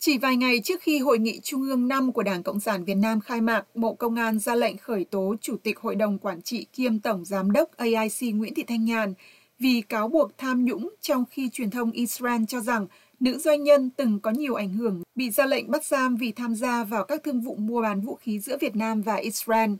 Chỉ vài ngày trước khi Hội nghị Trung ương 5 của Đảng Cộng sản Việt Nam khai mạc, Bộ Công an ra lệnh khởi tố Chủ tịch Hội đồng Quản trị kiêm Tổng Giám đốc AIC Nguyễn Thị Thanh Nhàn vì cáo buộc tham nhũng trong khi truyền thông Israel cho rằng nữ doanh nhân từng có nhiều ảnh hưởng bị ra lệnh bắt giam vì tham gia vào các thương vụ mua bán vũ khí giữa Việt Nam và Israel.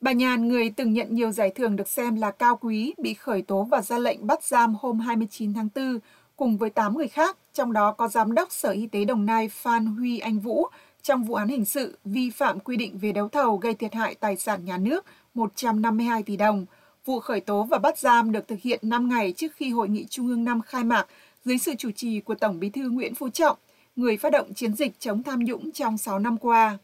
Bà Nhàn, người từng nhận nhiều giải thưởng được xem là cao quý, bị khởi tố và ra lệnh bắt giam hôm 29 tháng 4 cùng với 8 người khác, trong đó có Giám đốc Sở Y tế Đồng Nai Phan Huy Anh Vũ trong vụ án hình sự vi phạm quy định về đấu thầu gây thiệt hại tài sản nhà nước 152 tỷ đồng. Vụ khởi tố và bắt giam được thực hiện 5 ngày trước khi Hội nghị Trung ương năm khai mạc dưới sự chủ trì của Tổng bí thư Nguyễn Phú Trọng, người phát động chiến dịch chống tham nhũng trong 6 năm qua.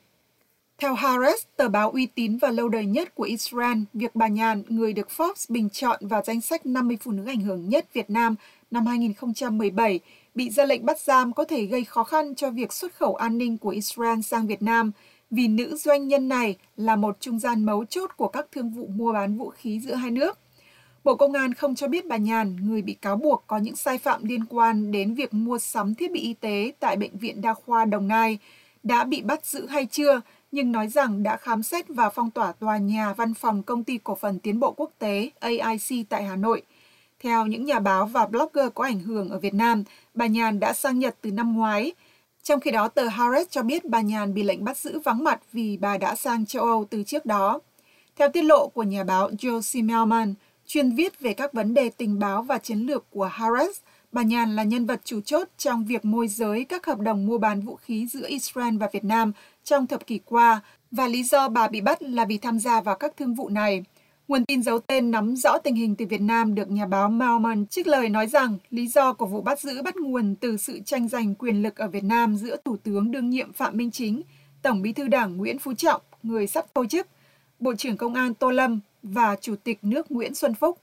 Theo Haaretz, tờ báo uy tín và lâu đời nhất của Israel, việc bà Nhàn, người được Forbes bình chọn vào danh sách 50 phụ nữ ảnh hưởng nhất Việt Nam năm 2017, bị ra lệnh bắt giam có thể gây khó khăn cho việc xuất khẩu an ninh của Israel sang Việt Nam, vì nữ doanh nhân này là một trung gian mấu chốt của các thương vụ mua bán vũ khí giữa hai nước. Bộ Công an không cho biết bà Nhàn, người bị cáo buộc có những sai phạm liên quan đến việc mua sắm thiết bị y tế tại Bệnh viện Đa khoa Đồng Nai, đã bị bắt giữ hay chưa, nhưng nói rằng đã khám xét và phong tỏa tòa nhà văn phòng công ty cổ phần tiến bộ quốc tế AIC tại Hà Nội. Theo những nhà báo và blogger có ảnh hưởng ở Việt Nam, bà Nhàn đã sang Nhật từ năm ngoái. Trong khi đó, tờ Haaretz cho biết bà Nhàn bị lệnh bắt giữ vắng mặt vì bà đã sang châu Âu từ trước đó. Theo tiết lộ của nhà báo Josie Melman, chuyên viết về các vấn đề tình báo và chiến lược của Haaretz, bà Nhàn là nhân vật chủ chốt trong việc môi giới các hợp đồng mua bán vũ khí giữa Israel và Việt Nam trong thập kỷ qua, và lý do bà bị bắt là vì tham gia vào các thương vụ này. Nguồn tin giấu tên nắm rõ tình hình từ Việt Nam được nhà báo Melman trích lời nói rằng lý do của vụ bắt giữ bắt nguồn từ sự tranh giành quyền lực ở Việt Nam giữa Thủ tướng đương nhiệm Phạm Minh Chính, Tổng bí thư Đảng Nguyễn Phú Trọng, người sắp thôi chức, Bộ trưởng Công an Tô Lâm và Chủ tịch nước Nguyễn Xuân Phúc.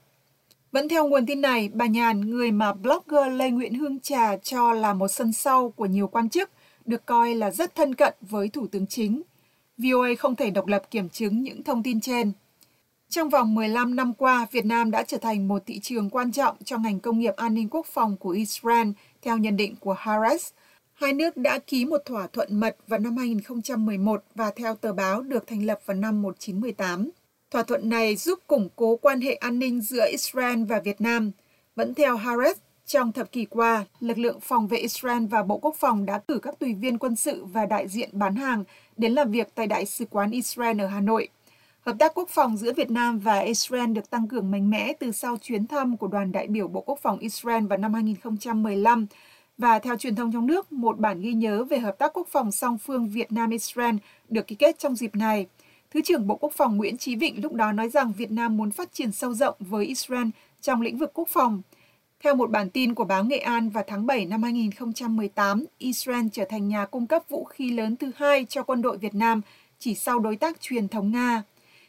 Vẫn theo nguồn tin này, bà Nhàn, người mà blogger Lê Nguyễn Hương Trà cho là một sân sau của nhiều quan chức, được coi là rất thân cận với Thủ tướng Chính. VOA không thể độc lập kiểm chứng những thông tin trên. Trong vòng 15 năm qua, Việt Nam đã trở thành một thị trường quan trọng cho ngành công nghiệp an ninh quốc phòng của Israel, theo nhận định của Haaretz. Hai nước đã ký một thỏa thuận mật vào năm 2011 và theo tờ báo được thành lập vào năm 1918. Thỏa thuận này giúp củng cố quan hệ an ninh giữa Israel và Việt Nam. Vẫn theo Haaretz, trong thập kỷ qua, lực lượng phòng vệ Israel và Bộ Quốc phòng đã cử các tùy viên quân sự và đại diện bán hàng đến làm việc tại Đại sứ quán Israel ở Hà Nội. Hợp tác quốc phòng giữa Việt Nam và Israel được tăng cường mạnh mẽ từ sau chuyến thăm của đoàn đại biểu Bộ Quốc phòng Israel vào năm 2015 và theo truyền thông trong nước, một bản ghi nhớ về hợp tác quốc phòng song phương Việt Nam-Israel được ký kết trong dịp này. Thứ trưởng Bộ Quốc phòng Nguyễn Chí Vịnh lúc đó nói rằng Việt Nam muốn phát triển sâu rộng với Israel trong lĩnh vực quốc phòng. Theo một bản tin của báo Nghệ An vào tháng 7 năm 2018, Israel trở thành nhà cung cấp vũ khí lớn thứ hai cho quân đội Việt Nam chỉ sau đối tác truyền thống Nga.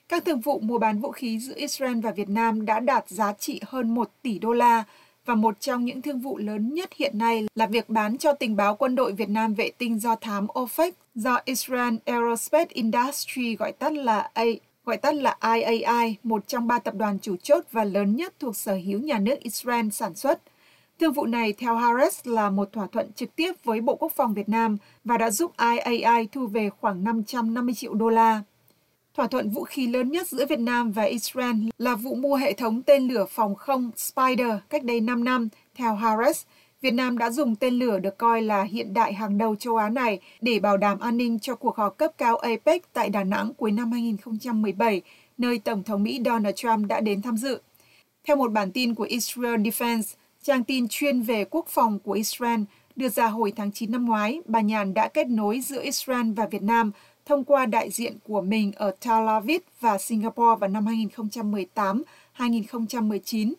Các thương vụ mua bán vũ khí giữa Israel và Việt Nam đã đạt giá trị hơn 1 tỷ đô la và một trong những thương vụ lớn nhất hiện nay là việc bán cho tình báo quân đội Việt Nam vệ tinh do thám OFAC do Israel Aerospace Industry gọi tắt là A gọi tắt là IAI, một trong ba tập đoàn chủ chốt và lớn nhất thuộc sở hữu nhà nước Israel sản xuất. Thương vụ này theo Harris là một thỏa thuận trực tiếp với Bộ Quốc phòng Việt Nam và đã giúp IAI thu về khoảng 550 triệu đô la. Thỏa thuận vũ khí lớn nhất giữa Việt Nam và Israel là vụ mua hệ thống tên lửa phòng không Spider cách đây 5 năm, theo Harris. Việt Nam đã dùng tên lửa được coi là hiện đại hàng đầu châu Á này để bảo đảm an ninh cho cuộc họp cấp cao APEC tại Đà Nẵng cuối năm 2017, nơi Tổng thống Mỹ Donald Trump đã đến tham dự. Theo một bản tin của Israel Defense, trang tin chuyên về quốc phòng của Israel, đưa ra hồi tháng 9 năm ngoái, bà Nhàn đã kết nối giữa Israel và Việt Nam thông qua đại diện của mình ở Tel Aviv và Singapore vào năm 2018-2019.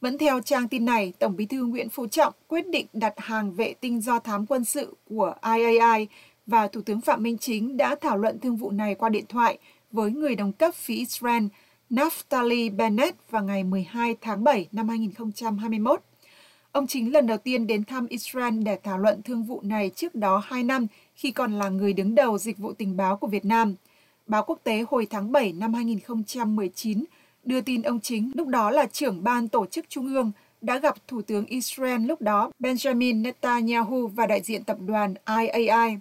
Vẫn theo trang tin này, Tổng bí thư Nguyễn Phú Trọng quyết định đặt hàng vệ tinh do thám quân sự của IAI và Thủ tướng Phạm Minh Chính đã thảo luận thương vụ này qua điện thoại với người đồng cấp phía Israel Naftali Bennett vào ngày 12 tháng 7 năm 2021. Ông chính lần đầu tiên đến thăm Israel để thảo luận thương vụ này trước đó 2 năm khi còn là người đứng đầu dịch vụ tình báo của Việt Nam. Báo quốc tế hồi tháng 7 năm 2019 đưa tin ông chính lúc đó là trưởng ban tổ chức trung ương đã gặp Thủ tướng Israel lúc đó Benjamin Netanyahu và đại diện tập đoàn IAI.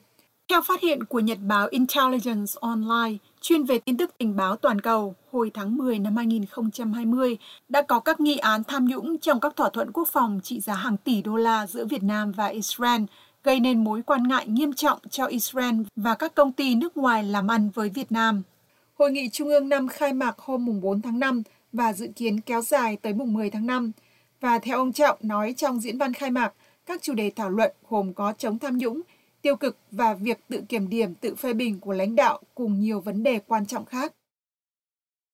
Theo phát hiện của nhật báo Intelligence Online, chuyên về tin tức tình báo toàn cầu, hồi tháng 10 năm 2020, đã có các nghi án tham nhũng trong các thỏa thuận quốc phòng trị giá hàng tỷ đô la giữa Việt Nam và Israel, gây nên mối quan ngại nghiêm trọng cho Israel và các công ty nước ngoài làm ăn với Việt Nam. Hội nghị Trung ương năm khai mạc hôm 4 tháng 5 và dự kiến kéo dài tới mùng 10 tháng 5. Và theo ông Trọng nói trong diễn văn khai mạc, các chủ đề thảo luận gồm có chống tham nhũng, tiêu cực và việc tự kiểm điểm, tự phê bình của lãnh đạo cùng nhiều vấn đề quan trọng khác.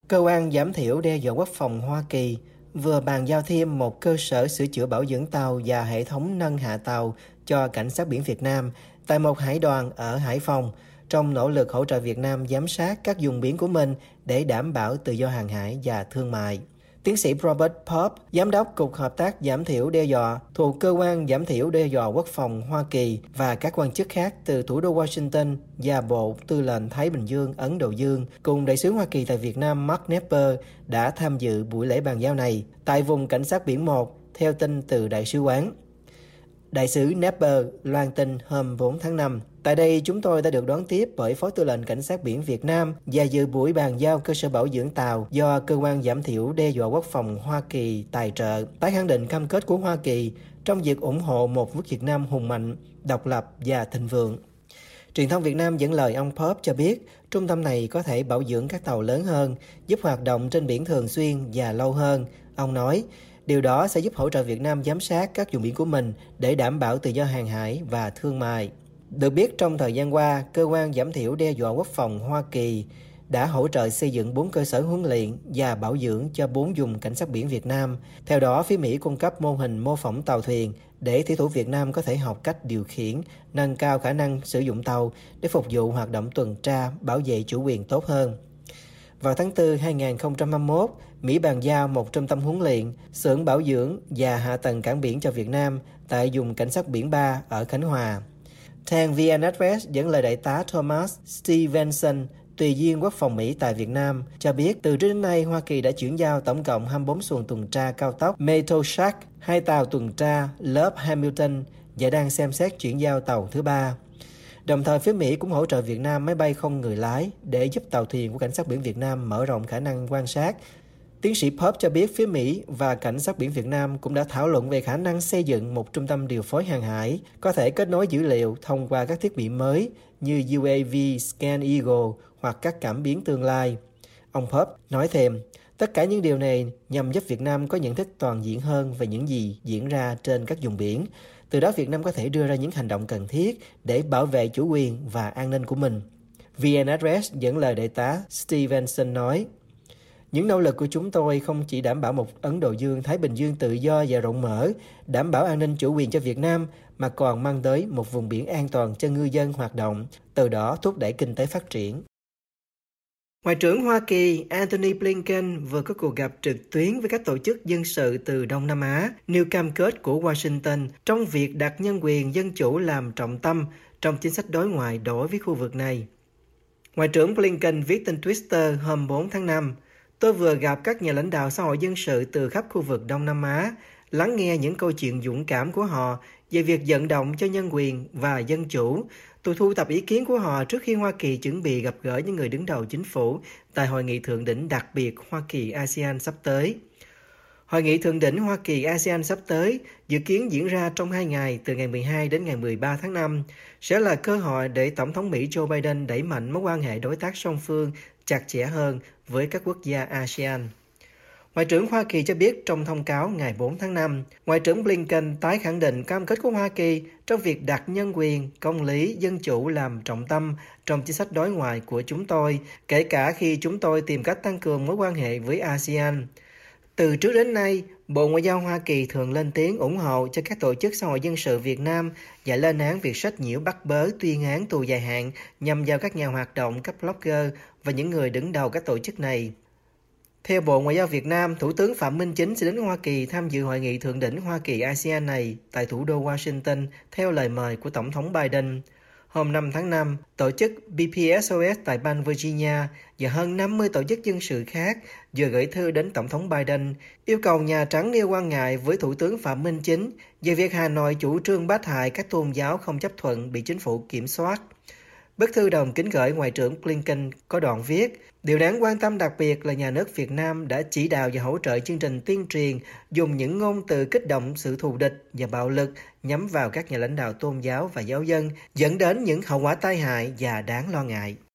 Cơ quan giảm thiểu đe dọa quốc phòng Hoa Kỳ vừa bàn giao thêm một cơ sở sửa chữa bảo dưỡng tàu và hệ thống nâng hạ tàu cho cảnh sát biển Việt Nam tại một hải đoàn ở Hải Phòng trong nỗ lực hỗ trợ Việt Nam giám sát các vùng biển của mình để đảm bảo tự do hàng hải và thương mại. Tiến sĩ Robert Pope, Giám đốc Cục Hợp tác Giảm thiểu đe dọa thuộc Cơ quan Giảm thiểu đe dọa Quốc phòng Hoa Kỳ và các quan chức khác từ thủ đô Washington và Bộ Tư lệnh Thái Bình Dương, Ấn Độ Dương cùng đại sứ Hoa Kỳ tại Việt Nam Mark Nepper đã tham dự buổi lễ bàn giao này tại vùng cảnh sát biển 1 theo tin từ đại sứ quán. Đại sứ Nepper loan tin hôm 4 tháng 5. Tại đây, chúng tôi đã được đón tiếp bởi Phó Tư lệnh Cảnh sát biển Việt Nam và dự buổi bàn giao cơ sở bảo dưỡng tàu do Cơ quan giảm thiểu đe dọa quốc phòng Hoa Kỳ tài trợ, tái khẳng định cam kết của Hoa Kỳ trong việc ủng hộ một nước Việt Nam hùng mạnh, độc lập và thịnh vượng. Truyền thông Việt Nam dẫn lời ông Pop cho biết trung tâm này có thể bảo dưỡng các tàu lớn hơn, giúp hoạt động trên biển thường xuyên và lâu hơn. Ông nói, Điều đó sẽ giúp hỗ trợ Việt Nam giám sát các vùng biển của mình để đảm bảo tự do hàng hải và thương mại. Được biết trong thời gian qua, cơ quan giảm thiểu đe dọa quốc phòng Hoa Kỳ đã hỗ trợ xây dựng 4 cơ sở huấn luyện và bảo dưỡng cho 4 vùng cảnh sát biển Việt Nam. Theo đó, phía Mỹ cung cấp mô hình mô phỏng tàu thuyền để thủy thủ Việt Nam có thể học cách điều khiển, nâng cao khả năng sử dụng tàu để phục vụ hoạt động tuần tra, bảo vệ chủ quyền tốt hơn. Vào tháng 4 2021, Mỹ bàn giao một trung tâm huấn luyện, xưởng bảo dưỡng và hạ tầng cảng biển cho Việt Nam tại vùng cảnh sát biển 3 ở Khánh Hòa. Trang VN Express dẫn lời đại tá Thomas Stevenson, tùy viên quốc phòng Mỹ tại Việt Nam, cho biết từ trước đến nay Hoa Kỳ đã chuyển giao tổng cộng 24 xuồng tuần tra cao tốc Metroshark, hai tàu tuần tra lớp Hamilton và đang xem xét chuyển giao tàu thứ ba. Đồng thời phía Mỹ cũng hỗ trợ Việt Nam máy bay không người lái để giúp tàu thuyền của cảnh sát biển Việt Nam mở rộng khả năng quan sát. Tiến sĩ Pop cho biết phía Mỹ và cảnh sát biển Việt Nam cũng đã thảo luận về khả năng xây dựng một trung tâm điều phối hàng hải có thể kết nối dữ liệu thông qua các thiết bị mới như UAV Scan Eagle hoặc các cảm biến tương lai. Ông Pop nói thêm, tất cả những điều này nhằm giúp Việt Nam có nhận thức toàn diện hơn về những gì diễn ra trên các vùng biển, từ đó Việt Nam có thể đưa ra những hành động cần thiết để bảo vệ chủ quyền và an ninh của mình. VN Address dẫn lời đại tá Stevenson nói, những nỗ lực của chúng tôi không chỉ đảm bảo một Ấn Độ Dương-Thái Bình Dương tự do và rộng mở, đảm bảo an ninh chủ quyền cho Việt Nam, mà còn mang tới một vùng biển an toàn cho ngư dân hoạt động, từ đó thúc đẩy kinh tế phát triển. Ngoại trưởng Hoa Kỳ Antony Blinken vừa có cuộc gặp trực tuyến với các tổ chức dân sự từ Đông Nam Á, nêu cam kết của Washington trong việc đặt nhân quyền dân chủ làm trọng tâm trong chính sách đối ngoại đối với khu vực này. Ngoại trưởng Blinken viết trên Twitter hôm 4 tháng 5, tôi vừa gặp các nhà lãnh đạo xã hội dân sự từ khắp khu vực Đông Nam Á, lắng nghe những câu chuyện dũng cảm của họ về việc vận động cho nhân quyền và dân chủ Tôi thu thập ý kiến của họ trước khi Hoa Kỳ chuẩn bị gặp gỡ những người đứng đầu chính phủ tại hội nghị thượng đỉnh đặc biệt Hoa Kỳ ASEAN sắp tới. Hội nghị thượng đỉnh Hoa Kỳ ASEAN sắp tới dự kiến diễn ra trong hai ngày, từ ngày 12 đến ngày 13 tháng 5 sẽ là cơ hội để Tổng thống Mỹ Joe Biden đẩy mạnh mối quan hệ đối tác song phương chặt chẽ hơn với các quốc gia ASEAN. Ngoại trưởng Hoa Kỳ cho biết trong thông cáo ngày 4 tháng 5, Ngoại trưởng Blinken tái khẳng định cam kết của Hoa Kỳ trong việc đặt nhân quyền, công lý, dân chủ làm trọng tâm trong chính sách đối ngoại của chúng tôi, kể cả khi chúng tôi tìm cách tăng cường mối quan hệ với ASEAN. Từ trước đến nay, Bộ Ngoại giao Hoa Kỳ thường lên tiếng ủng hộ cho các tổ chức xã hội dân sự Việt Nam và lên án việc sách nhiễu bắt bớ tuyên án tù dài hạn nhằm vào các nhà hoạt động, các blogger và những người đứng đầu các tổ chức này. Theo Bộ Ngoại giao Việt Nam, Thủ tướng Phạm Minh Chính sẽ đến Hoa Kỳ tham dự hội nghị thượng đỉnh Hoa Kỳ ASEAN này tại thủ đô Washington theo lời mời của Tổng thống Biden. Hôm 5 tháng 5, tổ chức BPSOS tại bang Virginia và hơn 50 tổ chức dân sự khác vừa gửi thư đến Tổng thống Biden yêu cầu Nhà Trắng nêu quan ngại với Thủ tướng Phạm Minh Chính về việc Hà Nội chủ trương bát hại các tôn giáo không chấp thuận bị chính phủ kiểm soát. Bức thư đồng kính gửi Ngoại trưởng Blinken có đoạn viết, điều đáng quan tâm đặc biệt là nhà nước Việt Nam đã chỉ đạo và hỗ trợ chương trình tuyên truyền dùng những ngôn từ kích động sự thù địch và bạo lực nhắm vào các nhà lãnh đạo tôn giáo và giáo dân, dẫn đến những hậu quả tai hại và đáng lo ngại.